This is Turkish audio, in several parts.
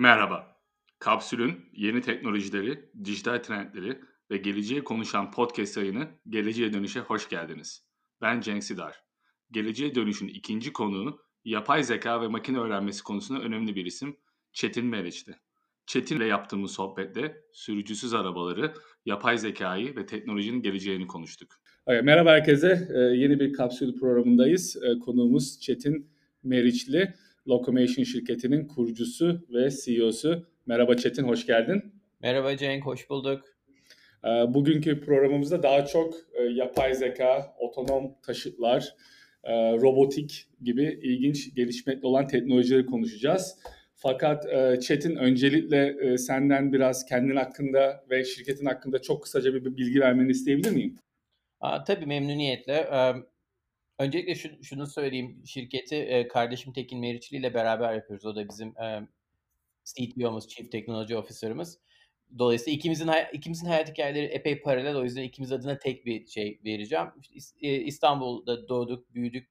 Merhaba. Kapsül'ün yeni teknolojileri, dijital trendleri ve geleceği konuşan podcast yayını Geleceğe Dönüş'e hoş geldiniz. Ben Cenk Sidar. Geleceğe Dönüş'ün ikinci konuğu yapay zeka ve makine öğrenmesi konusunda önemli bir isim Çetin Meriç'ti. Çetin ile yaptığımız sohbette sürücüsüz arabaları, yapay zekayı ve teknolojinin geleceğini konuştuk. Merhaba herkese. Ee, yeni bir kapsül programındayız. Ee, konuğumuz Çetin Meriçli. Locomation şirketinin kurucusu ve CEO'su. Merhaba Çetin, hoş geldin. Merhaba Cenk, hoş bulduk. Ee, bugünkü programımızda daha çok e, yapay zeka, otonom taşıtlar, e, robotik gibi ilginç gelişmekte olan teknolojileri konuşacağız. Fakat e, Çetin öncelikle senden biraz kendin hakkında ve şirketin hakkında çok kısaca bir bilgi vermeni isteyebilir miyim? Aa, tabii memnuniyetle. Öncelikle şu, şunu söyleyeyim. Şirketi e, kardeşim Tekin Meriçli ile beraber yapıyoruz. O da bizim e, CTO'muz, Chief Technology Officer'ımız. Dolayısıyla ikimizin ikimizin hayat hikayeleri epey paralel. O yüzden ikimiz adına tek bir şey vereceğim. İşte İstanbul'da doğduk, büyüdük.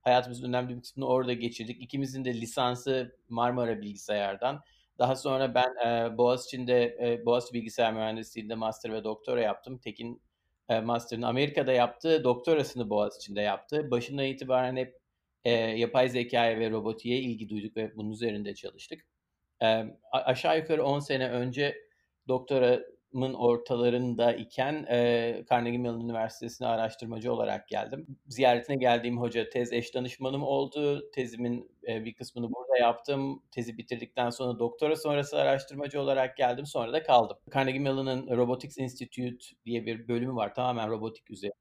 Hayatımızın önemli bir kısmını orada geçirdik. İkimizin de lisansı Marmara Bilgisayar'dan. Daha sonra ben e, Boğaziçi'nde e, Boğaziçi Bilgisayar Mühendisliği'nde master ve doktora yaptım. Tekin e, master'ını Amerika'da yaptı, doktorasını Boğaziçi'nde yaptı. Başından itibaren hep e, yapay zekaya ve robotiğe ilgi duyduk ve bunun üzerinde çalıştık. E, aşağı yukarı 10 sene önce doktora mın ortalarında iken e, Carnegie Mellon Üniversitesi'ne araştırmacı olarak geldim. Ziyaretine geldiğim hoca tez eş danışmanım oldu. Tezimin e, bir kısmını burada yaptım. Tezi bitirdikten sonra doktora sonrası araştırmacı olarak geldim. Sonra da kaldım. Carnegie Mellon'ın Robotics Institute diye bir bölümü var. Tamamen robotik üzerine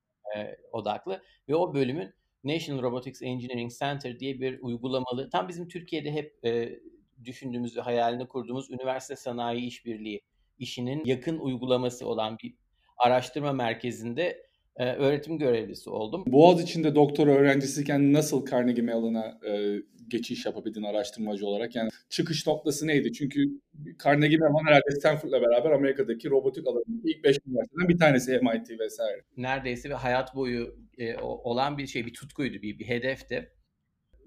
odaklı. Ve o bölümün National Robotics Engineering Center diye bir uygulamalı, tam bizim Türkiye'de hep e, düşündüğümüz hayalini kurduğumuz üniversite sanayi işbirliği işinin yakın uygulaması olan bir araştırma merkezinde e, öğretim görevlisi oldum. Boğaz içinde doktora öğrencisiyken nasıl Carnegie Mellon'a e, geçiş yapabildin araştırmacı olarak? Yani çıkış noktası neydi? Çünkü Carnegie Mellon herhalde Stanford'la beraber Amerika'daki robotik alanındaki ilk beş üniversiteden bir tanesi MIT vesaire. Neredeyse ve hayat boyu e, olan bir şey, bir tutkuydu, bir, bir hedefti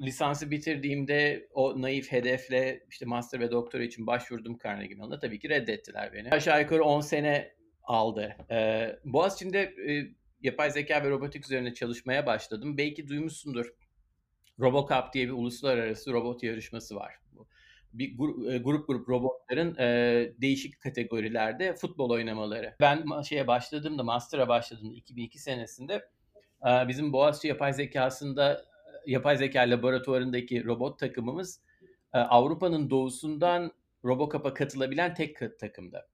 lisansı bitirdiğimde o naif hedefle işte master ve doktora için başvurdum Carnegie Mellon'a. Tabii ki reddettiler beni. Aşağı yukarı 10 sene aldı. Ee, Boğaziçi'nde e, yapay zeka ve robotik üzerine çalışmaya başladım. Belki duymuşsundur. RoboCup diye bir uluslararası robot yarışması var. Bir e, grup grup robotların e, değişik kategorilerde futbol oynamaları. Ben şeye başladığımda, master'a başladığımda 2002 senesinde e, bizim Boğaziçi yapay zekasında yapay zeka laboratuvarındaki robot takımımız e, Avrupa'nın doğusundan Robocop'a katılabilen tek takımda.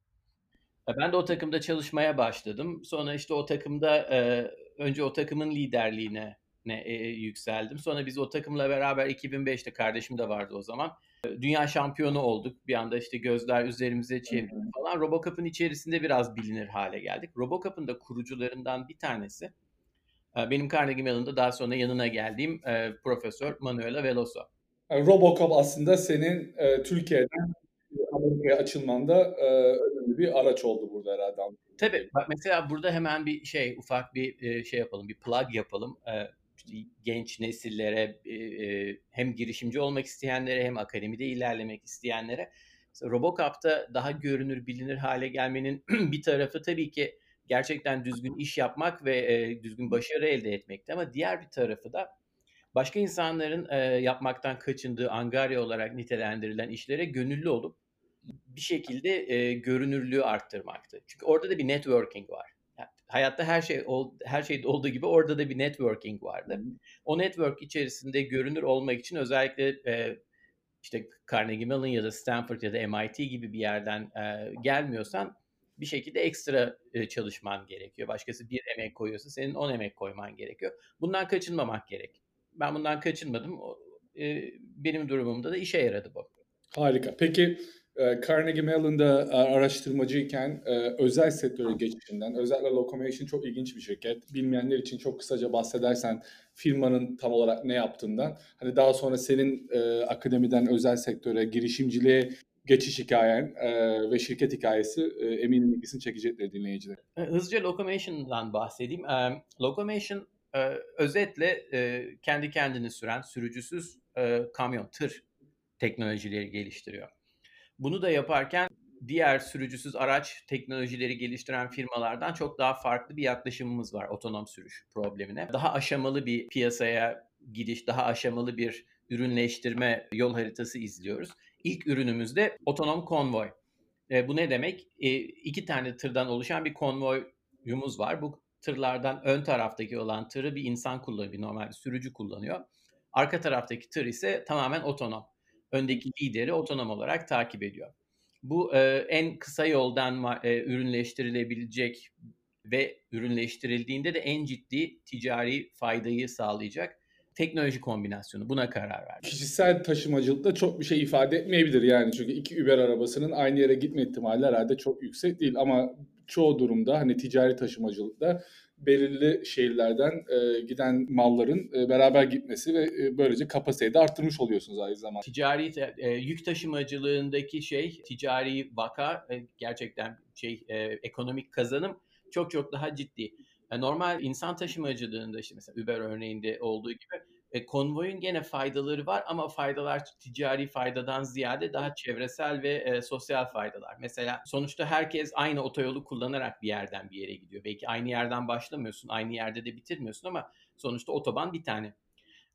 E, ben de o takımda çalışmaya başladım. Sonra işte o takımda e, önce o takımın liderliğine ne, e, yükseldim. Sonra biz o takımla beraber 2005'te kardeşim de vardı o zaman. Dünya şampiyonu olduk. Bir anda işte gözler üzerimize çevrildi falan. Robocop'un içerisinde biraz bilinir hale geldik. Robocop'un da kurucularından bir tanesi benim Carnegie Mellon'da daha sonra yanına geldiğim e, Profesör Manuela Veloso. Yani Robocop aslında senin e, Türkiye'den Amerika'ya açılmanda e, önemli bir araç oldu burada herhalde. Tabii. Bak mesela burada hemen bir şey, ufak bir e, şey yapalım, bir plug yapalım. E, genç nesillere, e, e, hem girişimci olmak isteyenlere hem akademide ilerlemek isteyenlere. Robocop'ta daha görünür, bilinir hale gelmenin bir tarafı tabii ki gerçekten düzgün iş yapmak ve e, düzgün başarı elde etmekti. Ama diğer bir tarafı da başka insanların e, yapmaktan kaçındığı angarya olarak nitelendirilen işlere gönüllü olup bir şekilde e, görünürlüğü arttırmaktı. Çünkü orada da bir networking var. Yani hayatta her şey her şeyde olduğu gibi orada da bir networking vardı. O network içerisinde görünür olmak için özellikle e, işte Carnegie Mellon ya da Stanford ya da MIT gibi bir yerden e, gelmiyorsan bir şekilde ekstra e, çalışman gerekiyor. Başkası bir emek koyuyorsa senin on emek koyman gerekiyor. Bundan kaçınmamak gerek. Ben bundan kaçınmadım. E, benim durumumda da işe yaradı bu. Harika. Peki e, Carnegie Mellon'da araştırmacıyken özel sektöre geçişinden, özellikle Locomation çok ilginç bir şirket. Bilmeyenler için çok kısaca bahsedersen firmanın tam olarak ne yaptığından, hani daha sonra senin akademiden özel sektöre, girişimciliğe geçiş hikayen e, ve şirket hikayesi e, eminim ilgisini çekecektir dinleyiciler. E, hızlıca Locomation'dan bahsedeyim. E, Locomation e, özetle e, kendi kendini süren sürücüsüz e, kamyon, tır teknolojileri geliştiriyor. Bunu da yaparken diğer sürücüsüz araç teknolojileri geliştiren firmalardan çok daha farklı bir yaklaşımımız var otonom sürüş problemine. Daha aşamalı bir piyasaya gidiş, daha aşamalı bir ürünleştirme yol haritası izliyoruz. İlk ürünümüzde otonom konvoy. E, bu ne demek? E, iki tane tırdan oluşan bir konvoyumuz var. Bu tırlardan ön taraftaki olan tırı bir insan kullanıyor, bir normal bir sürücü kullanıyor. Arka taraftaki tır ise tamamen otonom. Öndeki lideri otonom olarak takip ediyor. Bu e, en kısa yoldan e, ürünleştirilebilecek ve ürünleştirildiğinde de en ciddi ticari faydayı sağlayacak teknoloji kombinasyonu. Buna karar verdi. Kişisel taşımacılıkta çok bir şey ifade etmeyebilir yani. Çünkü iki Uber arabasının aynı yere gitme ihtimali herhalde çok yüksek değil. Ama çoğu durumda hani ticari taşımacılıkta belirli şehirlerden e, giden malların e, beraber gitmesi ve e, böylece kapasiteyi de arttırmış oluyorsunuz aynı zamanda. Ticari e, yük taşımacılığındaki şey, ticari vaka e, gerçekten şey e, ekonomik kazanım çok çok daha ciddi. E, normal insan taşımacılığında işte mesela Uber örneğinde olduğu gibi e, konvoyun gene faydaları var ama faydalar ticari faydadan ziyade daha çevresel ve e, sosyal faydalar. Mesela sonuçta herkes aynı otoyolu kullanarak bir yerden bir yere gidiyor. Belki aynı yerden başlamıyorsun, aynı yerde de bitirmiyorsun ama sonuçta otoban bir tane.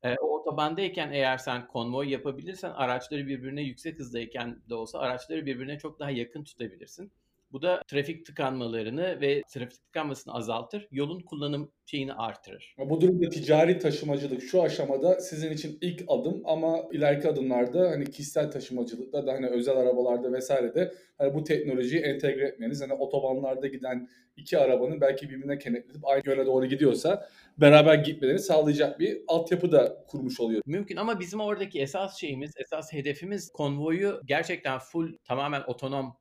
E, o otobandayken eğer sen konvoy yapabilirsen araçları birbirine yüksek hızdayken de olsa araçları birbirine çok daha yakın tutabilirsin. Bu da trafik tıkanmalarını ve trafik tıkanmasını azaltır. Yolun kullanım şeyini artırır. Bu durumda ticari taşımacılık şu aşamada sizin için ilk adım ama ileriki adımlarda hani kişisel taşımacılıkta da hani özel arabalarda vesairede hani bu teknolojiyi entegre etmeniz hani otobanlarda giden iki arabanın belki birbirine kenetlenip aynı yöne doğru gidiyorsa beraber gitmelerini sağlayacak bir altyapı da kurmuş oluyor. Mümkün ama bizim oradaki esas şeyimiz, esas hedefimiz konvoyu gerçekten full tamamen otonom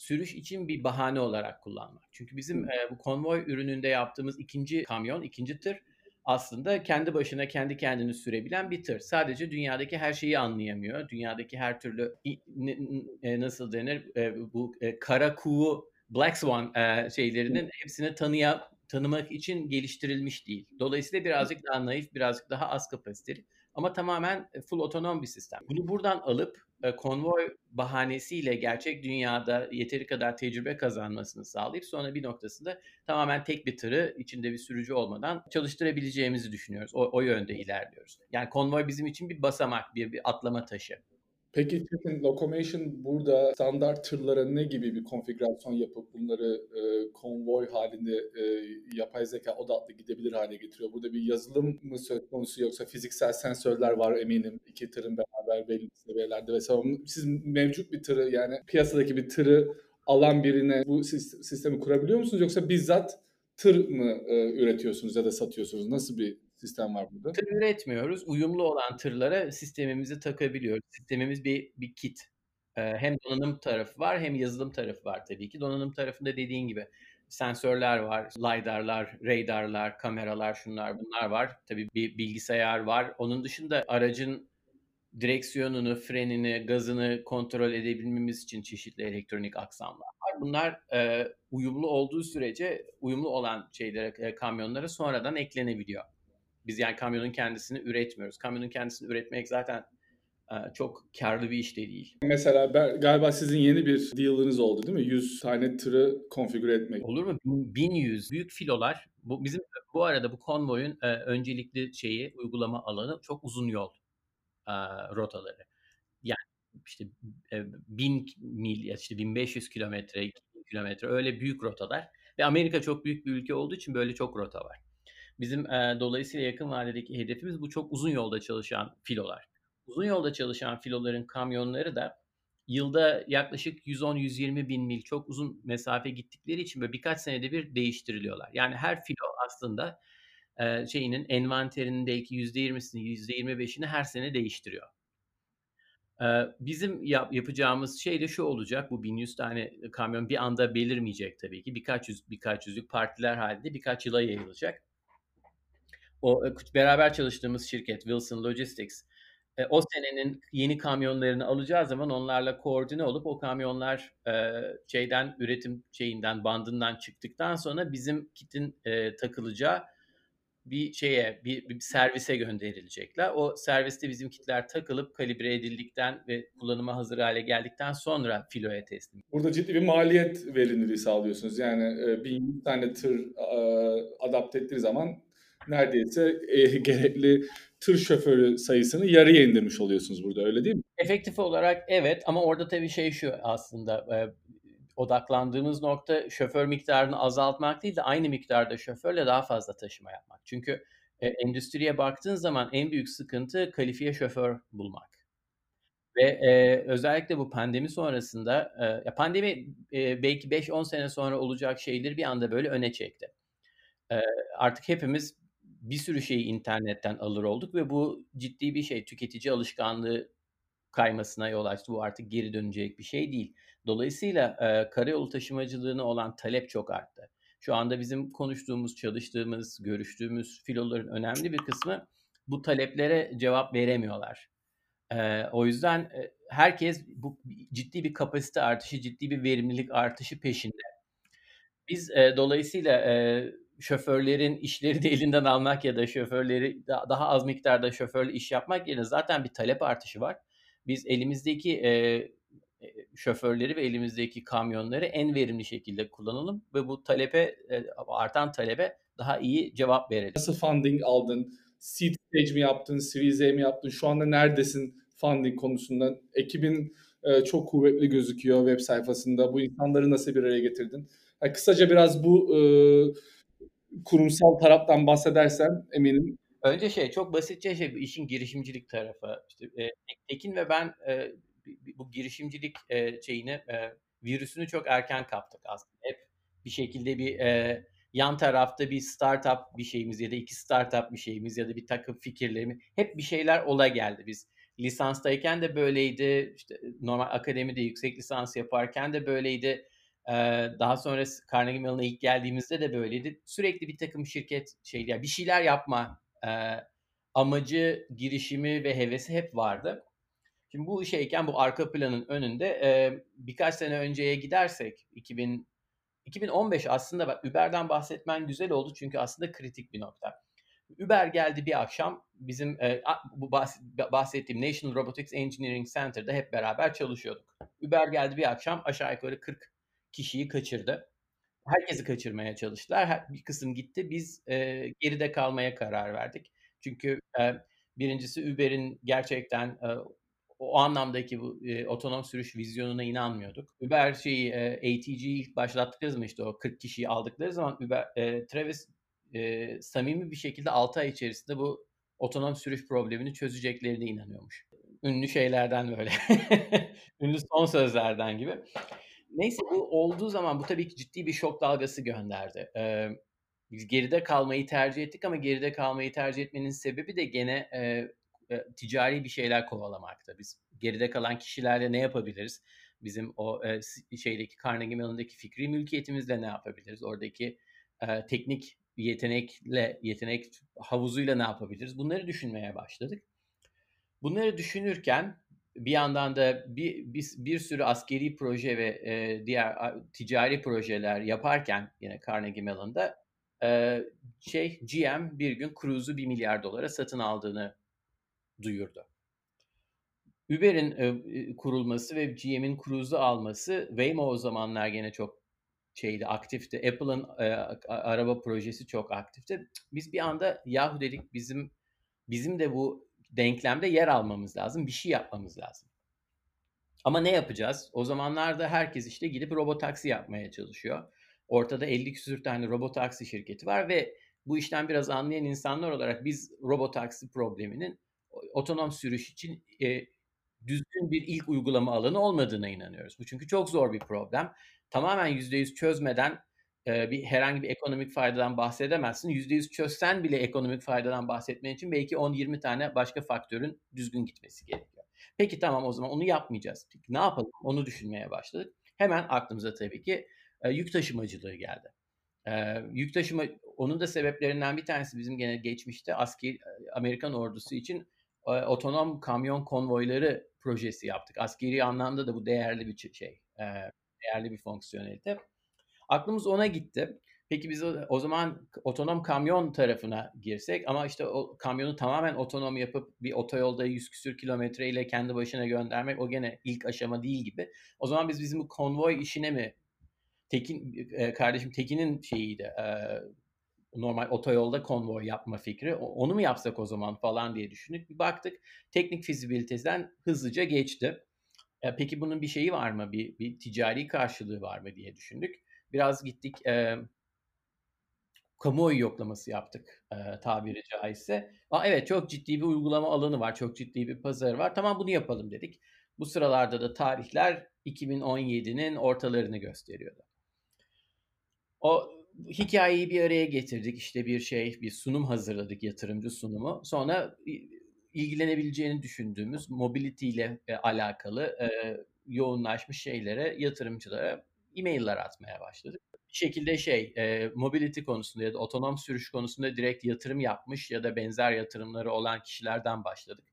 sürüş için bir bahane olarak kullanmak. Çünkü bizim e, bu konvoy ürününde yaptığımız ikinci kamyon, ikinci tır aslında kendi başına kendi kendini sürebilen bir tır. Sadece dünyadaki her şeyi anlayamıyor. Dünyadaki her türlü e, nasıl denir e, bu e, kara kuğu Black Swan şeylerinin hepsini tanıya tanımak için geliştirilmiş değil. Dolayısıyla birazcık daha naif, birazcık daha az kapasiteli ama tamamen full otonom bir sistem. Bunu buradan alıp konvoy bahanesiyle gerçek dünyada yeteri kadar tecrübe kazanmasını sağlayıp sonra bir noktasında tamamen tek bir tırı içinde bir sürücü olmadan çalıştırabileceğimizi düşünüyoruz. O, o yönde ilerliyoruz. Yani konvoy bizim için bir basamak, bir, bir atlama taşı. Peki Çetin, Locomotion burada standart tırlara ne gibi bir konfigürasyon yapıp bunları e, konvoy halinde e, yapay zeka odaklı gidebilir hale getiriyor? Burada bir yazılım mı söz konusu yoksa fiziksel sensörler var eminim iki tırın beraber belli seviyelerde vesaire. Siz mevcut bir tırı yani piyasadaki bir tırı alan birine bu sistemi kurabiliyor musunuz yoksa bizzat tır mı e, üretiyorsunuz ya da satıyorsunuz? Nasıl bir sistem var burada? Tır üretmiyoruz. Uyumlu olan tırlara sistemimizi takabiliyoruz. Sistemimiz bir, bir kit. Ee, hem donanım tarafı var hem yazılım tarafı var tabii ki. Donanım tarafında dediğin gibi sensörler var, LiDAR'lar, radarlar, kameralar, şunlar bunlar var. Tabii bir bilgisayar var. Onun dışında aracın direksiyonunu, frenini, gazını kontrol edebilmemiz için çeşitli elektronik aksamlar var. Bunlar e, uyumlu olduğu sürece uyumlu olan şeylere, e, kamyonlara sonradan eklenebiliyor. Biz yani kamyonun kendisini üretmiyoruz. Kamyonun kendisini üretmek zaten e, çok karlı bir iş de değil. Mesela ben, galiba sizin yeni bir deal'ınız oldu değil mi? 100 tane tırı konfigüre etmek. Olur mu? 1100 büyük filolar. Bu bizim bu arada bu konvoyun e, öncelikli şeyi uygulama alanı çok uzun yol e, rotaları. Yani işte e, 1000 mil işte 1500 kilometre, kilometre öyle büyük rotalar. Ve Amerika çok büyük bir ülke olduğu için böyle çok rota var. Bizim e, dolayısıyla yakın vadedeki hedefimiz bu çok uzun yolda çalışan filolar. Uzun yolda çalışan filoların kamyonları da yılda yaklaşık 110-120 bin mil çok uzun mesafe gittikleri için böyle birkaç senede bir değiştiriliyorlar. Yani her filo aslında e, şeyinin envanterindeki %20'sini, %25'ini her sene değiştiriyor. Bizim yap, yapacağımız şey de şu olacak. Bu 1100 tane kamyon bir anda belirmeyecek tabii ki. Birkaç yüz, birkaç yüzlük partiler halinde birkaç yıla yayılacak o e, beraber çalıştığımız şirket Wilson Logistics e, o senenin yeni kamyonlarını alacağı zaman onlarla koordine olup o kamyonlar e, şeyden üretim şeyinden bandından çıktıktan sonra bizim kitin takılacağı bir şeye, bir, bir servise gönderilecekler. O serviste bizim kitler takılıp kalibre edildikten ve kullanıma hazır hale geldikten sonra filoya teslim. Burada ciddi bir maliyet verimliliği sağlıyorsunuz. Yani e, bin tane tır e, adapte ettiği zaman neredeyse e, gerekli tır şoförü sayısını yarıya indirmiş oluyorsunuz burada öyle değil mi? Efektif olarak evet ama orada tabii şey şu aslında e, odaklandığımız nokta şoför miktarını azaltmak değil de aynı miktarda şoförle daha fazla taşıma yapmak. Çünkü e, endüstriye baktığın zaman en büyük sıkıntı kalifiye şoför bulmak. Ve e, özellikle bu pandemi sonrasında, e, pandemi e, belki 5-10 sene sonra olacak şeyleri bir anda böyle öne çekti. E, artık hepimiz bir sürü şeyi internetten alır olduk ve bu ciddi bir şey. Tüketici alışkanlığı kaymasına yol açtı. Bu artık geri dönecek bir şey değil. Dolayısıyla e, karayolu taşımacılığına olan talep çok arttı. Şu anda bizim konuştuğumuz, çalıştığımız, görüştüğümüz filoların önemli bir kısmı bu taleplere cevap veremiyorlar. E, o yüzden e, herkes bu ciddi bir kapasite artışı, ciddi bir verimlilik artışı peşinde. Biz e, dolayısıyla e, şoförlerin işleri de elinden almak ya da şoförleri daha az miktarda şoförle iş yapmak yerine zaten bir talep artışı var. Biz elimizdeki e, şoförleri ve elimizdeki kamyonları en verimli şekilde kullanalım ve bu talebe artan talebe daha iyi cevap verelim. Nasıl funding aldın? Seed stage mi yaptın? Series A mi yaptın? Şu anda neredesin funding konusunda? Ekibin çok kuvvetli gözüküyor web sayfasında. Bu insanları nasıl bir araya getirdin? Yani kısaca biraz bu e, kurumsal taraftan bahsedersen eminim. Önce şey çok basitçe şey işin girişimcilik tarafı. İşte e, Tekin ve ben e, bu girişimcilik e, şeyini e, virüsünü çok erken kaptık aslında. Hep bir şekilde bir e, yan tarafta bir startup bir şeyimiz ya da iki startup bir şeyimiz ya da bir takım fikirlerimiz hep bir şeyler ola geldi. Biz lisanstayken de böyleydi. İşte normal akademide yüksek lisans yaparken de böyleydi. Daha sonra Carnegie Mellon'a ilk geldiğimizde de böyleydi. Sürekli bir takım şirket şey yani bir şeyler yapma amacı, girişimi ve hevesi hep vardı. Şimdi bu şeyken bu arka planın önünde e, birkaç sene önceye gidersek 2000 2015 aslında bak Uber'den bahsetmen güzel oldu çünkü aslında kritik bir nokta. Uber geldi bir akşam bizim e, bu bahsettiğim National Robotics Engineering Center'da hep beraber çalışıyorduk. Uber geldi bir akşam aşağı yukarı 40 kişiyi kaçırdı. Herkesi kaçırmaya çalıştılar. Bir kısım gitti. Biz e, geride kalmaya karar verdik. Çünkü e, birincisi Uber'in gerçekten e, o anlamdaki bu e, otonom sürüş vizyonuna inanmıyorduk. Uber şeyi e, ATG'yi ilk başlattıkları zaman işte o 40 kişiyi aldıkları zaman Uber e, Travis e, samimi bir şekilde 6 ay içerisinde bu otonom sürüş problemini çözeceklerine inanıyormuş. Ünlü şeylerden böyle. Ünlü son sözlerden gibi. Neyse bu olduğu zaman bu tabii ki ciddi bir şok dalgası gönderdi. Ee, biz geride kalmayı tercih ettik ama geride kalmayı tercih etmenin sebebi de gene e, ticari bir şeyler kovalamakta. Biz geride kalan kişilerle ne yapabiliriz? Bizim o e, şeydeki Carnegie Mellon'daki fikri mülkiyetimizle ne yapabiliriz? Oradaki e, teknik yetenekle, yetenek havuzuyla ne yapabiliriz? Bunları düşünmeye başladık. Bunları düşünürken bir yandan da bir, bir, bir sürü askeri proje ve e, diğer ticari projeler yaparken yine Carnegie Mellon'da e, şey GM bir gün Cruise'u 1 milyar dolara satın aldığını duyurdu. Uber'in e, kurulması ve GM'in Cruise'u alması Waymo o zamanlar gene çok şeydi aktifti. Apple'ın e, araba projesi çok aktifti. Biz bir anda yahu dedik bizim bizim de bu denklemde yer almamız lazım. Bir şey yapmamız lazım. Ama ne yapacağız? O zamanlarda herkes işte gidip robotaksi yapmaya çalışıyor. Ortada 50 küsür tane robotaksi şirketi var ve bu işten biraz anlayan insanlar olarak biz robotaksi probleminin otonom sürüş için e, düzgün bir ilk uygulama alanı olmadığına inanıyoruz. Bu çünkü çok zor bir problem. Tamamen %100 çözmeden bir herhangi bir ekonomik faydadan bahsedemezsin. %100 çözsen bile ekonomik faydadan bahsetmen için belki 10-20 tane başka faktörün düzgün gitmesi gerekiyor. Peki tamam o zaman onu yapmayacağız. Peki ne yapalım? Onu düşünmeye başladık. Hemen aklımıza tabii ki yük taşımacılığı geldi. yük taşıma onun da sebeplerinden bir tanesi bizim gene geçmişte askeri Amerikan ordusu için otonom kamyon konvoyları projesi yaptık. Askeri anlamda da bu değerli bir şey, değerli bir fonksiyonelite. Aklımız ona gitti. Peki biz o, zaman otonom kamyon tarafına girsek ama işte o kamyonu tamamen otonom yapıp bir otoyolda 100 küsür kilometre ile kendi başına göndermek o gene ilk aşama değil gibi. O zaman biz bizim bu konvoy işine mi Tekin e, kardeşim Tekin'in şeyiydi. E, normal otoyolda konvoy yapma fikri. Onu mu yapsak o zaman falan diye düşündük. Bir baktık teknik fizibiliteden hızlıca geçti. E, peki bunun bir şeyi var mı? Bir, bir ticari karşılığı var mı diye düşündük. Biraz gittik e, kamuoyu yoklaması yaptık e, tabiri caizse. Aa, evet çok ciddi bir uygulama alanı var. Çok ciddi bir pazar var. Tamam bunu yapalım dedik. Bu sıralarda da tarihler 2017'nin ortalarını gösteriyordu. O hikayeyi bir araya getirdik. İşte bir şey, bir sunum hazırladık, yatırımcı sunumu. Sonra ilgilenebileceğini düşündüğümüz mobility ile alakalı e, yoğunlaşmış şeylere, yatırımcılara e-mailler atmaya başladık. Bir şekilde şey, e, mobility konusunda ya da otonom sürüş konusunda direkt yatırım yapmış ya da benzer yatırımları olan kişilerden başladık.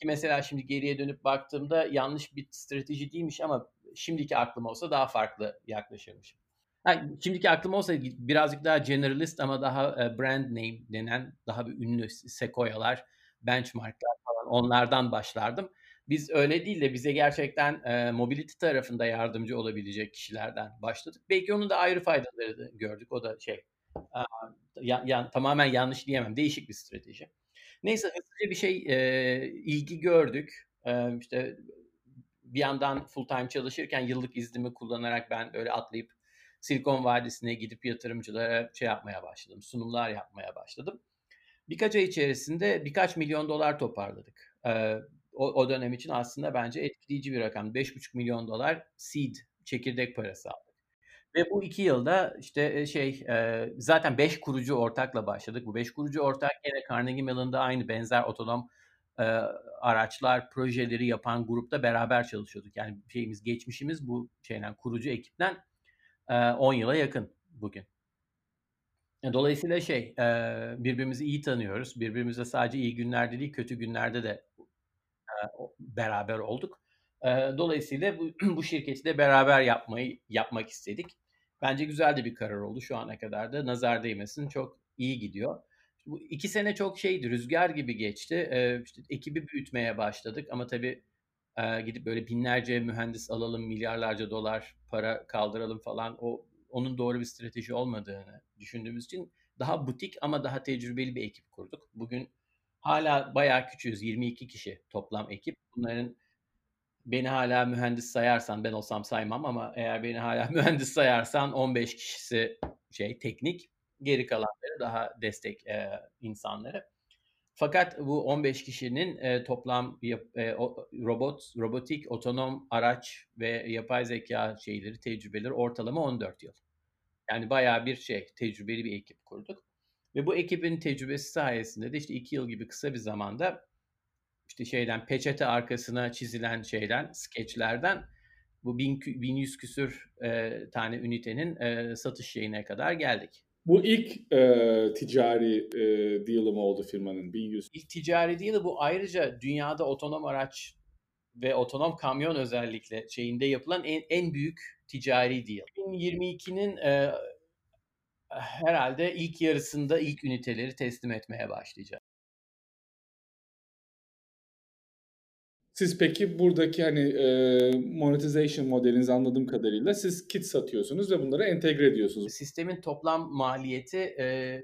Ki mesela şimdi geriye dönüp baktığımda yanlış bir strateji değilmiş ama şimdiki aklım olsa daha farklı yaklaşırmışım. Ha, şimdiki aklım olsa birazcık daha generalist ama daha e, brand name denen daha bir ünlü Sequoia'lar, benchmarklar falan onlardan başlardım. Biz öyle değil de bize gerçekten e, mobility tarafında yardımcı olabilecek kişilerden başladık. Belki onun da ayrı faydaları da gördük. O da şey ya, ya, tamamen yanlış diyemem. Değişik bir strateji. Neyse hızlıca bir şey e, ilgi gördük. E, işte bir yandan full time çalışırken yıllık iznimi kullanarak ben öyle atlayıp Silikon Vadisi'ne gidip yatırımcılara şey yapmaya başladım. Sunumlar yapmaya başladım. Birkaç ay içerisinde birkaç milyon dolar toparladık. Ee, o, o dönem için aslında bence etkileyici bir rakam. 5,5 milyon dolar seed, çekirdek parası aldık. Ve bu iki yılda işte şey zaten 5 kurucu ortakla başladık. Bu 5 kurucu ortak yine Carnegie Mellon'da aynı benzer otonom araçlar, projeleri yapan grupta beraber çalışıyorduk. Yani şeyimiz, geçmişimiz bu şeyden kurucu ekipten 10 yıla yakın bugün. Dolayısıyla şey birbirimizi iyi tanıyoruz. Birbirimize sadece iyi günlerde değil kötü günlerde de beraber olduk. Dolayısıyla bu, bu şirketi de beraber yapmayı yapmak istedik. Bence güzel de bir karar oldu şu ana kadar da. Nazar değmesin çok iyi gidiyor. Bu iki sene çok şeydi, rüzgar gibi geçti. İşte ekibi büyütmeye başladık ama tabii gidip böyle binlerce mühendis alalım, milyarlarca dolar para kaldıralım falan o onun doğru bir strateji olmadığını düşündüğümüz için daha butik ama daha tecrübeli bir ekip kurduk. Bugün hala bayağı küçüğüz. 22 kişi toplam ekip. Bunların beni hala mühendis sayarsan ben olsam saymam ama eğer beni hala mühendis sayarsan 15 kişisi şey teknik geri kalanları daha destek e, insanları. Fakat bu 15 kişinin e, toplam yap, e, robot, robotik, otonom araç ve yapay zeka şeyleri, tecrübeleri ortalama 14 yıl. Yani bayağı bir şey, tecrübeli bir ekip kurduk. Ve bu ekibin tecrübesi sayesinde de işte 2 yıl gibi kısa bir zamanda işte şeyden peçete arkasına çizilen şeyden, skeçlerden bu 1100 küsür e, tane ünitenin e, satış şeyine kadar geldik. Bu ilk e, ticari e, deal'ı mı oldu firmanın 1100? İlk ticari deal'ı bu ayrıca dünyada otonom araç ve otonom kamyon özellikle şeyinde yapılan en, en büyük ticari deal. 2022'nin e, herhalde ilk yarısında ilk üniteleri teslim etmeye başlayacağız. Siz peki buradaki hani e, monetization modelinizi anladığım kadarıyla siz kit satıyorsunuz ve bunları entegre ediyorsunuz. Sistemin toplam maliyeti e,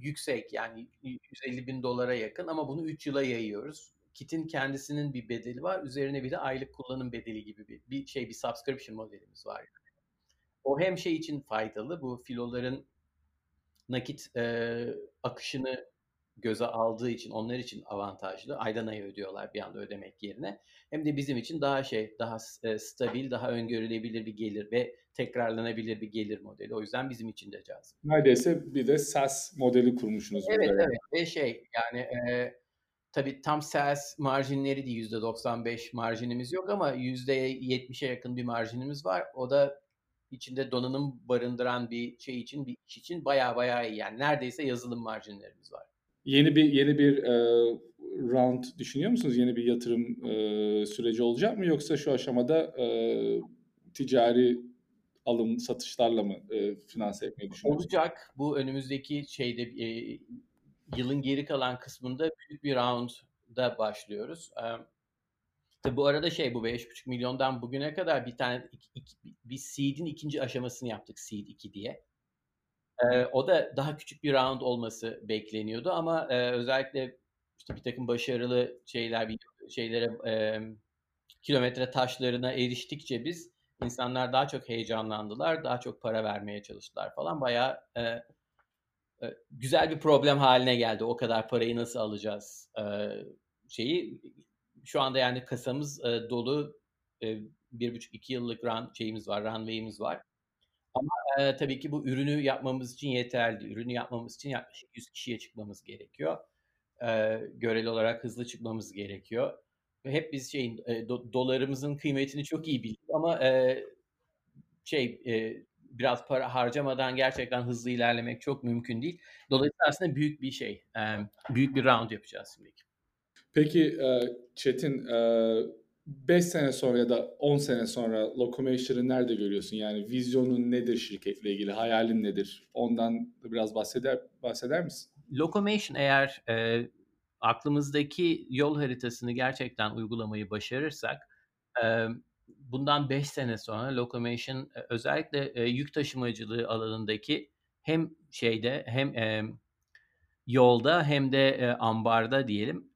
yüksek yani 150 bin dolara yakın ama bunu 3 yıla yayıyoruz. Kit'in kendisinin bir bedeli var. Üzerine bir de aylık kullanım bedeli gibi bir, bir şey bir subscription modelimiz var. O hem şey için faydalı bu filoların nakit e, akışını göze aldığı için onlar için avantajlı. Aydan aya ödüyorlar bir anda ödemek yerine. Hem de bizim için daha şey, daha e, stabil, daha öngörülebilir bir gelir ve tekrarlanabilir bir gelir modeli. O yüzden bizim için de cazip. Neredeyse bir de SaaS modeli kurmuşsunuz. Evet burada. evet ve şey yani e, tabii tam SaaS marjinleri de %95 marjinimiz yok ama %70'e yakın bir marjinimiz var. O da içinde donanım barındıran bir şey için, bir iş için baya baya iyi. Yani neredeyse yazılım marjinlerimiz var. Yeni bir yeni bir e, round düşünüyor musunuz? Yeni bir yatırım e, süreci olacak mı yoksa şu aşamada e, ticari alım satışlarla mı e, finanse etmeyi düşünüyorsunuz? Olacak. Bu önümüzdeki şeyde e, yılın geri kalan kısmında büyük bir roundda başlıyoruz. E, tabi bu arada şey bu 5,5 milyondan bugüne kadar bir tane iki, iki, bir seed'in ikinci aşamasını yaptık seed 2 diye. E, o da daha küçük bir round olması bekleniyordu ama e, özellikle işte bir takım başarılı şeyler bir şeylere e, kilometre taşlarına eriştikçe biz insanlar daha çok heyecanlandılar, daha çok para vermeye çalıştılar falan. Bayağı e, e, güzel bir problem haline geldi. O kadar parayı nasıl alacağız e, şeyi. Şu anda yani kasamız e, dolu. E, bir buçuk iki yıllık run şeyimiz var, runway'imiz var. Ama e, tabii ki bu ürünü yapmamız için yeterli. Ürünü yapmamız için yaklaşık 100 kişiye çıkmamız gerekiyor. E, göreli olarak hızlı çıkmamız gerekiyor hep biz şeyin e, do, dolarımızın kıymetini çok iyi bildik ama e, şey e, biraz para harcamadan gerçekten hızlı ilerlemek çok mümkün değil. Dolayısıyla aslında büyük bir şey, e, büyük bir round yapacağız şimdi. Peki e, Çetin, 5 e, sene sonra ya da 10 sene sonra Locomation'ı nerede görüyorsun? Yani vizyonun nedir şirketle ilgili, hayalin nedir? Ondan biraz bahseder bahseder misin? Locomation eğer e, aklımızdaki yol haritasını gerçekten uygulamayı başarırsak bundan 5 sene sonra Locomation özellikle yük taşımacılığı alanındaki hem şeyde hem yolda hem de ambarda diyelim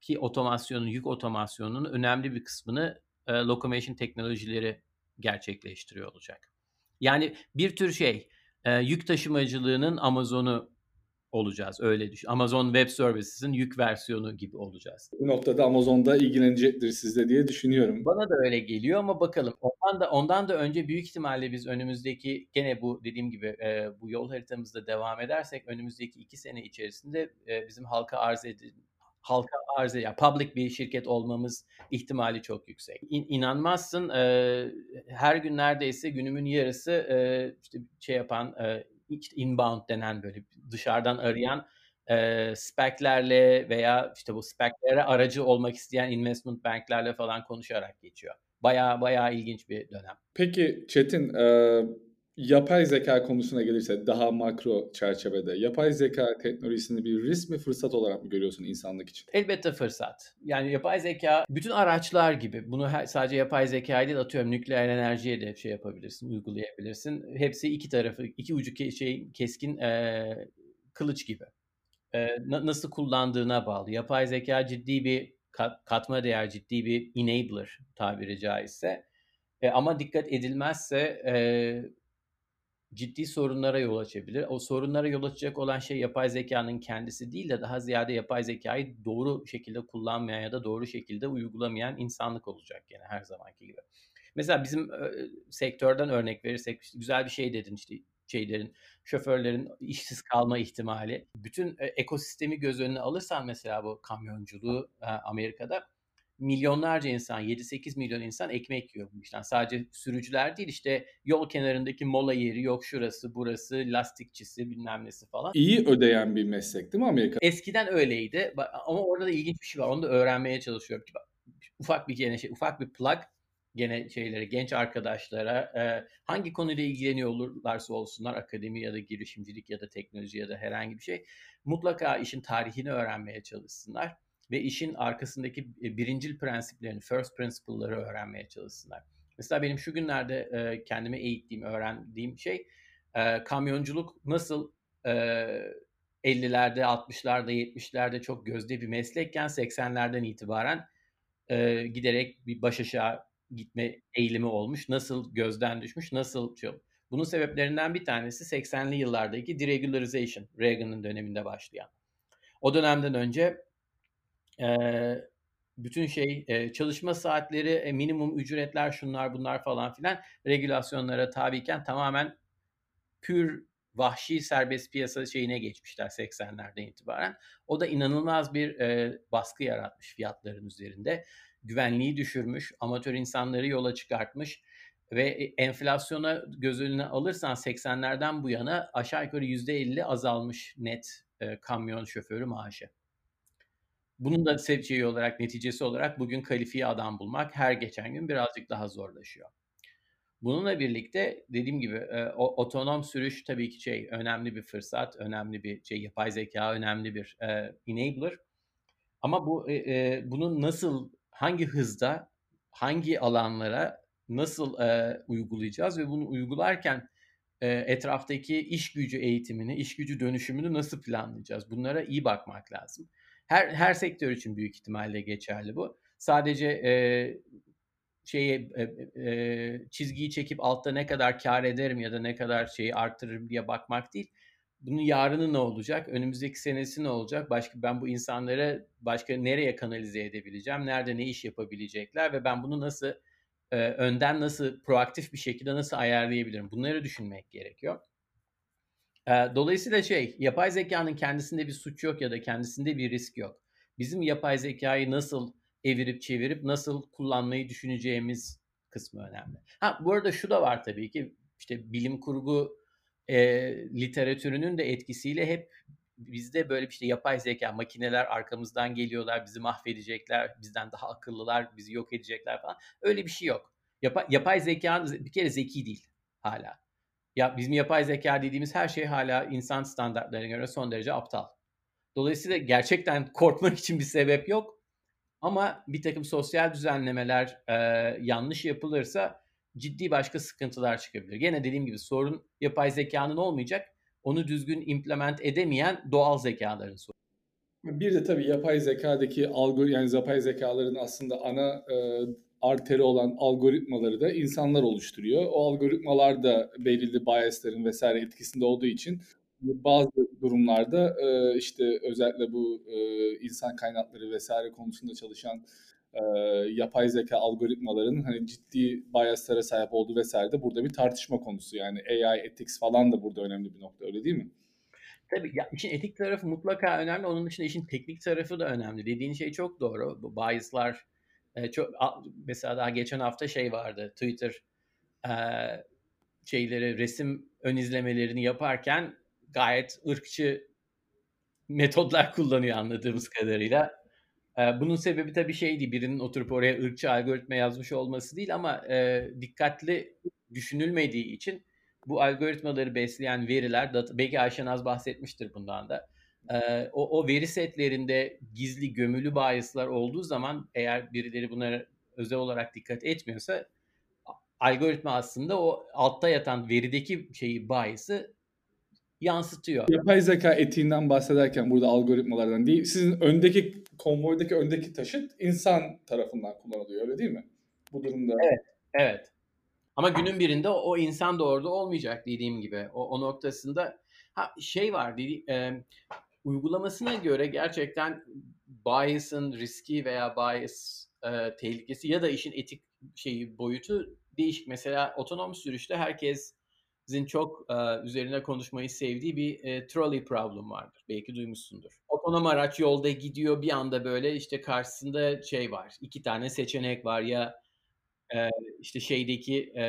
ki otomasyonun, yük otomasyonunun önemli bir kısmını Locomation teknolojileri gerçekleştiriyor olacak. Yani bir tür şey yük taşımacılığının Amazon'u olacağız. Öyle düşün. Amazon Web Services'in yük versiyonu gibi olacağız. Bu noktada Amazon'da ilgilenecektir sizde diye düşünüyorum. Bana da öyle geliyor ama bakalım. Ondan da ondan da önce büyük ihtimalle biz önümüzdeki gene bu dediğim gibi e, bu yol haritamızda devam edersek önümüzdeki iki sene içerisinde e, bizim halka arz edin halka arz ya public bir şirket olmamız ihtimali çok yüksek. İn, inanmazsın e, her gün neredeyse günümün yarısı e, işte şey yapan e, işte inbound denen böyle dışarıdan arayan e, spec'lerle veya işte bu spec'lere aracı olmak isteyen investment banklerle falan konuşarak geçiyor. Baya baya ilginç bir dönem. Peki Çetin, e, yapay zeka konusuna gelirse daha makro çerçevede yapay zeka teknolojisini bir risk mi fırsat olarak mı görüyorsun insanlık için? Elbette fırsat. Yani yapay zeka bütün araçlar gibi bunu her, sadece yapay zeka değil atıyorum nükleer enerjiye de şey yapabilirsin, uygulayabilirsin. Hepsi iki tarafı, iki ucu ke- şey keskin e, kılıç gibi. E, na- nasıl kullandığına bağlı. Yapay zeka ciddi bir kat, katma değer, ciddi bir enabler tabiri caizse. E, ama dikkat edilmezse e, ciddi sorunlara yol açabilir. O sorunlara yol açacak olan şey yapay zekanın kendisi değil de daha ziyade yapay zekayı doğru şekilde kullanmayan ya da doğru şekilde uygulamayan insanlık olacak yani her zamanki gibi. Mesela bizim sektörden örnek verirsek güzel bir şey dedin işte şeylerin şoförlerin işsiz kalma ihtimali. Bütün e, ekosistemi göz önüne alırsan mesela bu kamyonculuğu e, Amerika'da milyonlarca insan, 7-8 milyon insan ekmek yiyor bu işten. Sadece sürücüler değil işte yol kenarındaki mola yeri yok şurası burası lastikçisi bilmem nesi falan. İyi ödeyen bir meslek değil mi Amerika? Eskiden öyleydi ama orada da ilginç bir şey var. Onu da öğrenmeye çalışıyorum. Ufak bir gene şey, ufak bir plug gene şeylere, genç arkadaşlara e, hangi konuyla ilgileniyor olurlarsa olsunlar, akademi ya da girişimcilik ya da teknoloji ya da herhangi bir şey, mutlaka işin tarihini öğrenmeye çalışsınlar ve işin arkasındaki e, birincil prensiplerini, first principle'ları öğrenmeye çalışsınlar. Mesela benim şu günlerde e, kendime eğittiğim, öğrendiğim şey e, kamyonculuk nasıl e, 50'lerde, 60'larda, 70'lerde çok gözde bir meslekken 80'lerden itibaren e, giderek bir baş aşağı gitme eğilimi olmuş. Nasıl gözden düşmüş, nasıl şey Bunun sebeplerinden bir tanesi 80'li yıllardaki deregularization, Reagan'ın döneminde başlayan. O dönemden önce e, bütün şey e, çalışma saatleri, e, minimum ücretler, şunlar bunlar falan filan regülasyonlara tabiyken tamamen pür vahşi serbest piyasa şeyine geçmişler 80'lerden itibaren. O da inanılmaz bir e, baskı yaratmış fiyatların üzerinde. Güvenliği düşürmüş, amatör insanları yola çıkartmış ve enflasyona göz önüne alırsan 80'lerden bu yana aşağı yukarı %50 azalmış net e, kamyon şoförü maaşı. Bunun da şeyi olarak, neticesi olarak bugün kalifiye adam bulmak her geçen gün birazcık daha zorlaşıyor. Bununla birlikte dediğim gibi e, o, otonom sürüş tabii ki şey önemli bir fırsat, önemli bir şey yapay zeka önemli bir e, enabler. Ama bu e, e, bunun nasıl hangi hızda hangi alanlara nasıl e, uygulayacağız ve bunu uygularken e, etraftaki iş gücü eğitimini, iş gücü dönüşümünü nasıl planlayacağız? Bunlara iyi bakmak lazım. Her her sektör için büyük ihtimalle geçerli bu. Sadece e, şeyi e, e, çizgiyi çekip altta ne kadar kar ederim ya da ne kadar şeyi arttırırım diye bakmak değil. Bunun yarını ne olacak? Önümüzdeki senesi ne olacak? Başka ben bu insanları başka nereye kanalize edebileceğim? Nerede ne iş yapabilecekler ve ben bunu nasıl e, önden nasıl proaktif bir şekilde nasıl ayarlayabilirim? Bunları düşünmek gerekiyor. Dolayısıyla şey, yapay zekanın kendisinde bir suç yok ya da kendisinde bir risk yok. Bizim yapay zekayı nasıl evirip çevirip nasıl kullanmayı düşüneceğimiz kısmı önemli. Ha bu arada şu da var tabii ki işte bilim kurgu e, literatürünün de etkisiyle hep bizde böyle işte yapay zeka makineler arkamızdan geliyorlar bizi mahvedecekler bizden daha akıllılar bizi yok edecekler falan öyle bir şey yok. Yapay, yapay zeka bir kere zeki değil hala. Ya bizim yapay zeka dediğimiz her şey hala insan standartlarına göre son derece aptal. Dolayısıyla gerçekten korkmak için bir sebep yok. Ama bir takım sosyal düzenlemeler e, yanlış yapılırsa ciddi başka sıkıntılar çıkabilir. Gene dediğim gibi sorun yapay zekanın olmayacak. Onu düzgün implement edemeyen doğal zekaların sorunu. Bir de tabii yapay zekadaki algor yani yapay zekaların aslında ana e, arteri olan algoritmaları da insanlar oluşturuyor. O algoritmalar da belirli biasların vesaire etkisinde olduğu için bazı durumlarda e, işte özellikle bu e, insan kaynakları vesaire konusunda çalışan e, yapay zeka algoritmalarının hani ciddi biaslara sahip olduğu vesaire de burada bir tartışma konusu. Yani AI ethics falan da burada önemli bir nokta öyle değil mi? Tabii ya işin etik tarafı mutlaka önemli. Onun dışında işin teknik tarafı da önemli. Dediğin şey çok doğru. Bu biaslar e, çok mesela daha geçen hafta şey vardı. Twitter e, şeyleri resim ön izlemelerini yaparken gayet ırkçı metodlar kullanıyor anladığımız kadarıyla. Bunun sebebi tabii şey değil, birinin oturup oraya ırkçı algoritma yazmış olması değil ama e, dikkatli düşünülmediği için bu algoritmaları besleyen veriler, data, belki Ayşenaz bahsetmiştir bundan da. E, o, o veri setlerinde gizli gömülü biaslar olduğu zaman eğer birileri bunlara özel olarak dikkat etmiyorsa algoritma aslında o altta yatan verideki şeyi bias'ı yansıtıyor. Yapay zeka etiğinden bahsederken burada algoritmalardan değil, sizin öndeki konvoydaki öndeki taşıt insan tarafından kullanılıyor öyle değil mi? Bu durumda. Evet, evet. Ama günün birinde o, insan da orada olmayacak dediğim gibi. O, o noktasında ha şey var dedi, e, uygulamasına göre gerçekten bias'ın riski veya bias e, tehlikesi ya da işin etik şeyi boyutu değişik. Mesela otonom sürüşte herkes Zin çok e, üzerine konuşmayı sevdiği bir e, trolley problem vardır. Belki duymuşsundur. Otonom araç yolda gidiyor bir anda böyle işte karşısında şey var. iki tane seçenek var ya e, işte şeydeki e,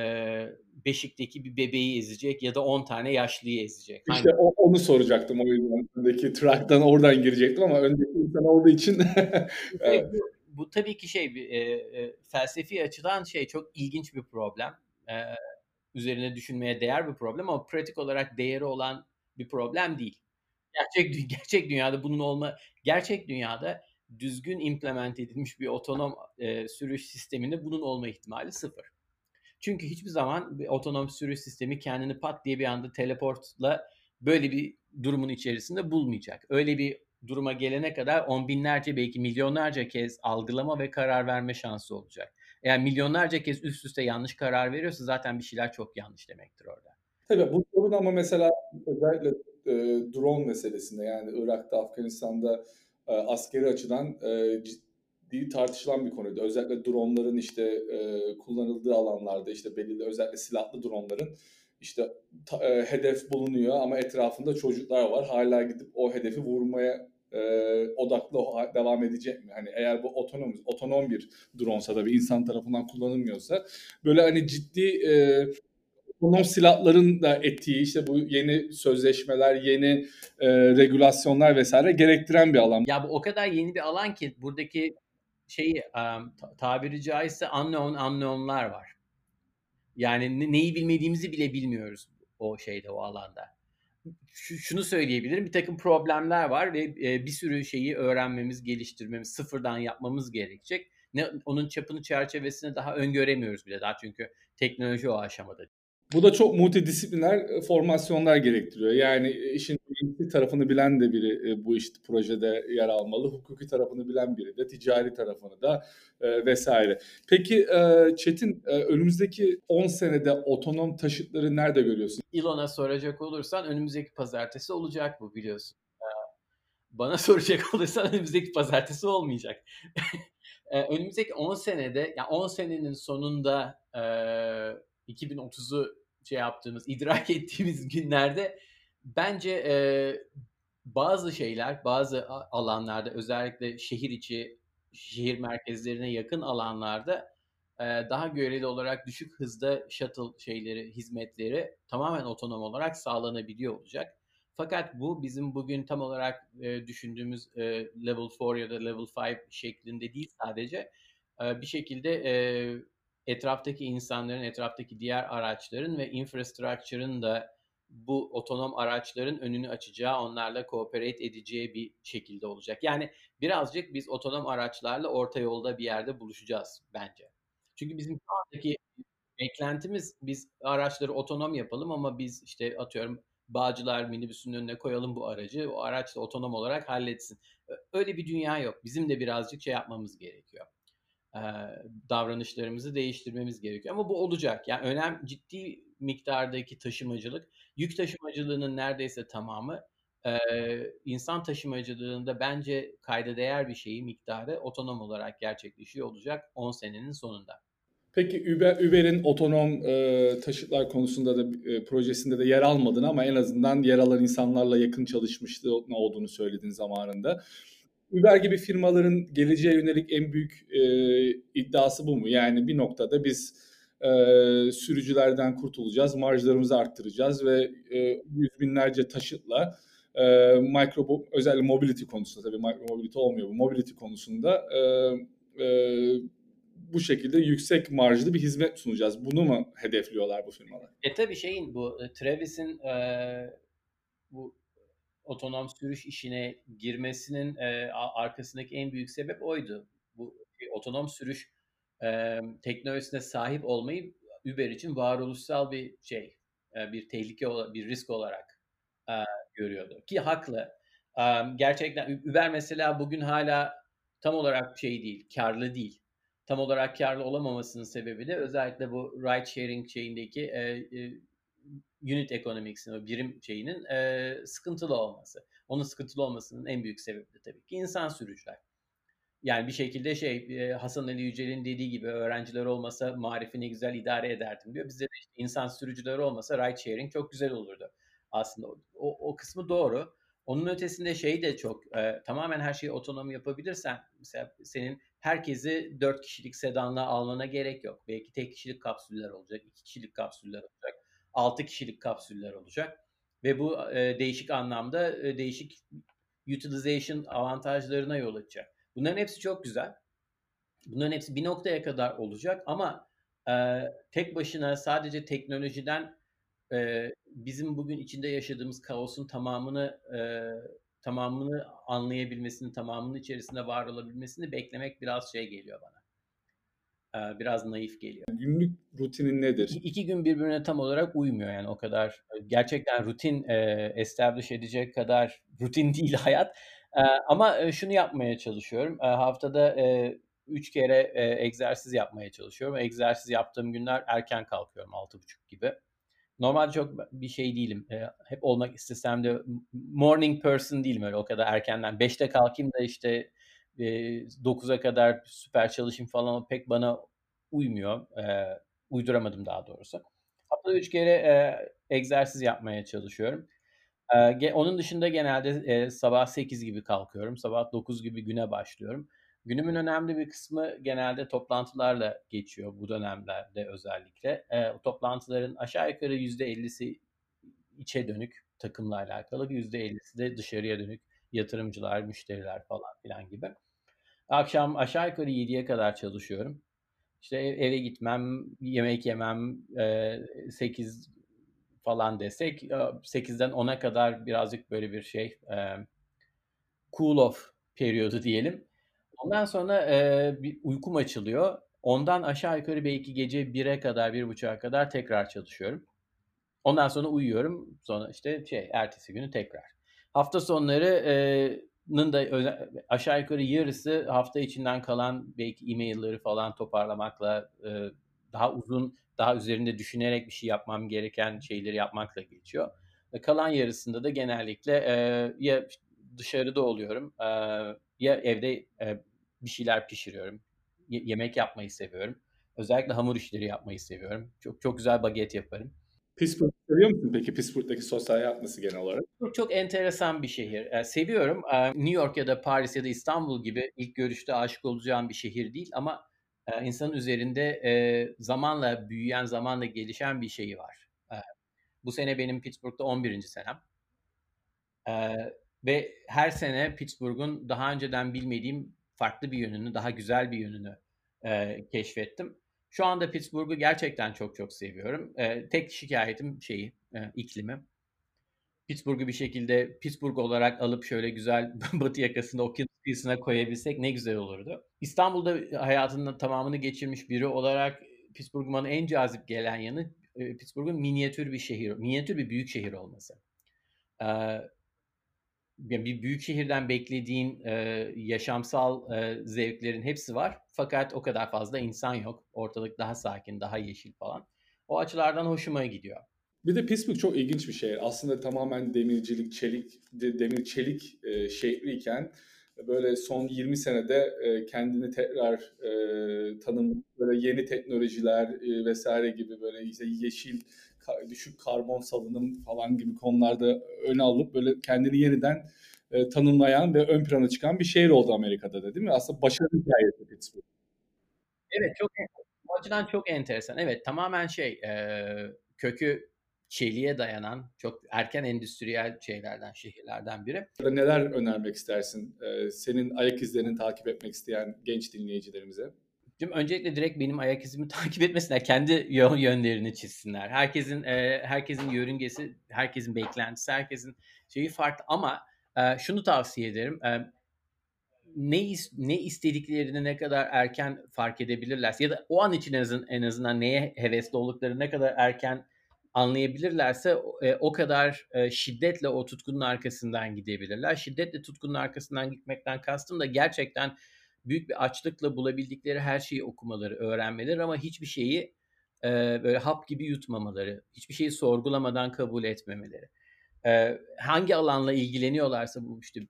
beşikteki bir bebeği ezecek ya da 10 tane yaşlıyı ezecek. İşte o, onu soracaktım o yüzden. Öndeki track'tan oradan girecektim ama öndeki insan olduğu için. evet. bu, bu tabii ki şey e, e, felsefi açıdan şey çok ilginç bir problem. E, üzerine düşünmeye değer bir problem ama pratik olarak değeri olan bir problem değil. Gerçek gerçek dünyada bunun olma gerçek dünyada düzgün implement edilmiş bir otonom e, sürüş sisteminde bunun olma ihtimali sıfır. Çünkü hiçbir zaman bir otonom sürüş sistemi kendini pat diye bir anda teleportla böyle bir durumun içerisinde bulmayacak. Öyle bir duruma gelene kadar on binlerce belki milyonlarca kez algılama ve karar verme şansı olacak. Eğer milyonlarca kez üst üste yanlış karar veriyorsa zaten bir şeyler çok yanlış demektir orada. Tabii bu sorun ama mesela özellikle e, drone meselesinde yani Irak'ta, Afganistan'da e, askeri açıdan e, ciddi tartışılan bir konuydu. Özellikle dronların işte e, kullanıldığı alanlarda işte belirli özellikle silahlı dronların işte ta, e, hedef bulunuyor ama etrafında çocuklar var. Hala gidip o hedefi vurmaya e, odaklı devam edecek mi? Hani eğer bu otonom otonom bir drone'sa da bir insan tarafından kullanılmıyorsa böyle hani ciddi e, otonom silahların da ettiği işte bu yeni sözleşmeler, yeni e, regülasyonlar vesaire gerektiren bir alan. Ya bu o kadar yeni bir alan ki buradaki şeyi um, tabiri caizse unknown unknown'lar var. Yani neyi bilmediğimizi bile bilmiyoruz o şeyde, o alanda. Şunu söyleyebilirim, bir takım problemler var ve bir sürü şeyi öğrenmemiz, geliştirmemiz, sıfırdan yapmamız gerekecek. Ne, onun çapını, çerçevesini daha öngöremiyoruz bile daha çünkü teknoloji o aşamada. Bu da çok multidisipliner e, formasyonlar gerektiriyor. Yani e, işin bilgi tarafını bilen de biri e, bu işte projede yer almalı. Hukuki tarafını bilen biri de, ticari tarafını da vesaire. Peki Çetin önümüzdeki 10 senede otonom taşıtları nerede görüyorsun? Elon'a soracak olursan önümüzdeki pazartesi olacak bu biliyorsun. Bana soracak olursan önümüzdeki pazartesi olmayacak. önümüzdeki 10 senede, yani 10 senenin sonunda 2030'u şey yaptığımız, idrak ettiğimiz günlerde bence e, bazı şeyler, bazı alanlarda özellikle şehir içi, şehir merkezlerine yakın alanlarda e, daha göreli olarak düşük hızda shuttle şeyleri, hizmetleri tamamen otonom olarak sağlanabiliyor olacak. Fakat bu bizim bugün tam olarak e, düşündüğümüz e, level 4 ya da level 5 şeklinde değil sadece e, bir şekilde e, etraftaki insanların, etraftaki diğer araçların ve infrastructure'ın da bu otonom araçların önünü açacağı, onlarla cooperate edeceği bir şekilde olacak. Yani birazcık biz otonom araçlarla orta yolda bir yerde buluşacağız bence. Çünkü bizim şu andaki beklentimiz biz araçları otonom yapalım ama biz işte atıyorum Bağcılar minibüsünün önüne koyalım bu aracı. O araç da otonom olarak halletsin. Öyle bir dünya yok. Bizim de birazcık şey yapmamız gerekiyor davranışlarımızı değiştirmemiz gerekiyor. Ama bu olacak. Yani önem ciddi miktardaki taşımacılık, yük taşımacılığının neredeyse tamamı insan taşımacılığında bence kayda değer bir şeyi miktarı otonom olarak gerçekleşiyor olacak 10 senenin sonunda. Peki Uber, Uber'in otonom e, taşıtlar konusunda da e, projesinde de yer almadın ama en azından yer alan insanlarla yakın çalışmıştı ne olduğunu söyledin zamanında. Uber gibi firmaların geleceğe yönelik en büyük e, iddiası bu mu? Yani bir noktada biz e, sürücülerden kurtulacağız, marjlarımızı arttıracağız ve e, yüz binlerce taşıtla e, micro özellikle mobility konusunda tabii micro mobility olmuyor bu mobility konusunda e, e, bu şekilde yüksek marjlı bir hizmet sunacağız. Bunu mu hedefliyorlar bu firmalar? E tabii şeyin bu Travis'in e, bu otonom sürüş işine girmesinin e, arkasındaki en büyük sebep oydu. Bu otonom sürüş e, teknolojisine sahip olmayı Uber için varoluşsal bir şey, e, bir tehlike, bir risk olarak e, görüyordu. Ki haklı. E, gerçekten Uber mesela bugün hala tam olarak şey değil, karlı değil. Tam olarak karlı olamamasının sebebi de özellikle bu ride sharing şeyindeki e, e, unit economics'in, o birim şeyinin e, sıkıntılı olması. Onun sıkıntılı olmasının en büyük sebebi de tabii ki insan sürücüler. Yani bir şekilde şey Hasan Ali Yücel'in dediği gibi öğrenciler olmasa marifi ne güzel idare ederdim diyor. Bizde de işte insan sürücüler olmasa ride sharing çok güzel olurdu. Aslında o, o, kısmı doğru. Onun ötesinde şey de çok e, tamamen her şeyi otonom yapabilirsen mesela senin herkesi 4 kişilik sedanla almana gerek yok. Belki tek kişilik kapsüller olacak, 2 kişilik kapsüller olacak. 6 kişilik kapsüller olacak. Ve bu e, değişik anlamda e, değişik utilization avantajlarına yol açacak. Bunların hepsi çok güzel. Bunların hepsi bir noktaya kadar olacak ama e, tek başına sadece teknolojiden e, bizim bugün içinde yaşadığımız kaosun tamamını e, tamamını anlayabilmesini, tamamının içerisinde var olabilmesini beklemek biraz şey geliyor bana biraz naif geliyor. Günlük rutinin nedir? İki gün birbirine tam olarak uymuyor yani o kadar. Gerçekten rutin e, establish edecek kadar rutin değil hayat. E, ama şunu yapmaya çalışıyorum. E, haftada e, üç kere e, egzersiz yapmaya çalışıyorum. Egzersiz yaptığım günler erken kalkıyorum altı buçuk gibi. Normalde çok bir şey değilim. E, hep olmak istesem de morning person değilim öyle o kadar erkenden. Beşte kalkayım da işte e, 9'a kadar süper çalışayım falan o pek bana uymuyor. E, uyduramadım daha doğrusu. Haftada 3 kere e, egzersiz yapmaya çalışıyorum. E, onun dışında genelde e, sabah 8 gibi kalkıyorum. Sabah 9 gibi güne başlıyorum. Günümün önemli bir kısmı genelde toplantılarla geçiyor bu dönemlerde özellikle. E, toplantıların aşağı yukarı %50'si içe dönük takımla alakalı, %50'si de dışarıya dönük yatırımcılar, müşteriler falan filan gibi. Akşam aşağı yukarı 7'ye kadar çalışıyorum. İşte ev- eve gitmem, yemek yemem, e, 8 falan desek, e, 8'den 10'a kadar birazcık böyle bir şey e, cool off periyodu diyelim. Ondan sonra e, bir uykum açılıyor. Ondan aşağı yukarı belki gece 1'e kadar, 1.30'a kadar tekrar çalışıyorum. Ondan sonra uyuyorum. Sonra işte şey ertesi günü tekrar. Hafta sonları e, nın da aşağı yukarı yarısı hafta içinden kalan belki e-mailleri falan toparlamakla daha uzun, daha üzerinde düşünerek bir şey yapmam gereken şeyleri yapmakla geçiyor. Kalan yarısında da genellikle ya dışarıda oluyorum ya evde bir şeyler pişiriyorum. Ye- yemek yapmayı seviyorum. Özellikle hamur işleri yapmayı seviyorum. Çok çok güzel baget yaparım. Pittsburgh seviyor musun peki? Pittsburgh'daki sosyal hayat nasıl genel olarak? Çok, çok enteresan bir şehir. Ee, seviyorum. Ee, New York ya da Paris ya da İstanbul gibi ilk görüşte aşık olacağım bir şehir değil ama e, insanın üzerinde e, zamanla büyüyen, zamanla gelişen bir şeyi var. Ee, bu sene benim Pittsburgh'da 11. senem. Ee, ve her sene Pittsburgh'un daha önceden bilmediğim farklı bir yönünü, daha güzel bir yönünü e, keşfettim. Şu anda Pittsburgh'u gerçekten çok çok seviyorum. Ee, tek şikayetim şeyi, e, iklimi. Pittsburgh'u bir şekilde Pittsburgh olarak alıp şöyle güzel batı yakasında okyanus kıyısına koyabilsek ne güzel olurdu. İstanbul'da hayatının tamamını geçirmiş biri olarak Pittsburgh'un bana en cazip gelen yanı e, Pittsburgh'un minyatür bir şehir, minyatür bir büyük şehir olması. Ee, bir büyük şehirden beklediğin e, yaşamsal e, zevklerin hepsi var. Fakat o kadar fazla insan yok. Ortalık daha sakin, daha yeşil falan. O açılardan hoşuma gidiyor. Bir de Pittsburgh çok ilginç bir şehir. Aslında tamamen demircilik, çelik, de- demir çelik e, şehriyken böyle son 20 senede e, kendini tekrar e, tanım böyle yeni teknolojiler e, vesaire gibi böyle işte yeşil düşük karbon salınım falan gibi konularda öne alıp böyle kendini yeniden e, tanımlayan ve ön plana çıkan bir şehir oldu Amerika'da da değil mi? Aslında başarı hikayesi Pittsburgh. Evet çok bu açıdan çok enteresan. Evet tamamen şey e, kökü çeliğe dayanan çok erken endüstriyel şeylerden şehirlerden biri. Neler önermek istersin? E, senin ayak izlerini takip etmek isteyen genç dinleyicilerimize. Şimdi öncelikle direkt benim ayak izimi takip etmesinler. Kendi yö- yönlerini çizsinler. Herkesin e, herkesin yörüngesi, herkesin beklentisi, herkesin şeyi farklı ama e, şunu tavsiye ederim. E, ne ne istediklerini ne kadar erken fark edebilirlerse ya da o an için en azından, en azından neye hevesli olduklarını ne kadar erken anlayabilirlerse o kadar şiddetle o tutkunun arkasından gidebilirler. Şiddetle tutkunun arkasından gitmekten kastım da gerçekten büyük bir açlıkla bulabildikleri her şeyi okumaları, öğrenmeleri ama hiçbir şeyi e, böyle hap gibi yutmamaları, hiçbir şeyi sorgulamadan kabul etmemeleri. E, hangi alanla ilgileniyorlarsa bu işte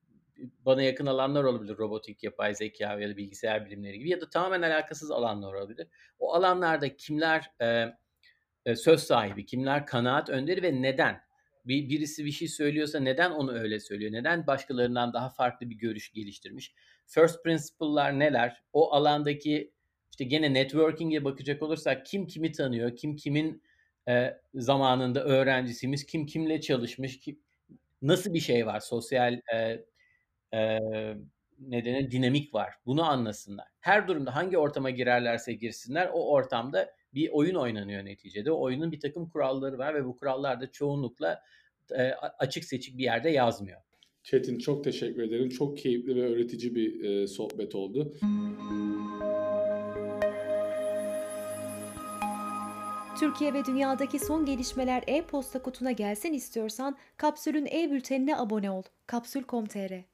bana yakın alanlar olabilir. Robotik, yapay zeka ya da bilgisayar bilimleri gibi ya da tamamen alakasız alanlar olabilir. O alanlarda kimler e, söz sahibi, kimler kanaat önderi ve neden? Bir, birisi bir şey söylüyorsa neden onu öyle söylüyor? Neden başkalarından daha farklı bir görüş geliştirmiş? First principle'lar neler? O alandaki işte gene networking'e bakacak olursak kim kimi tanıyor, kim kimin e, zamanında öğrencisiymiş, kim kimle çalışmış, kim, nasıl bir şey var sosyal e, e, nedeni dinamik var. Bunu anlasınlar. Her durumda hangi ortama girerlerse girsinler o ortamda bir oyun oynanıyor neticede. O oyunun bir takım kuralları var ve bu kurallar da çoğunlukla e, açık seçik bir yerde yazmıyor. Çetin çok teşekkür ederim. Çok keyifli ve öğretici bir e, sohbet oldu. Türkiye ve dünyadaki son gelişmeler e-posta kutuna gelsin istiyorsan Kapsül'ün e-bültenine abone ol. Kapsül.com.tr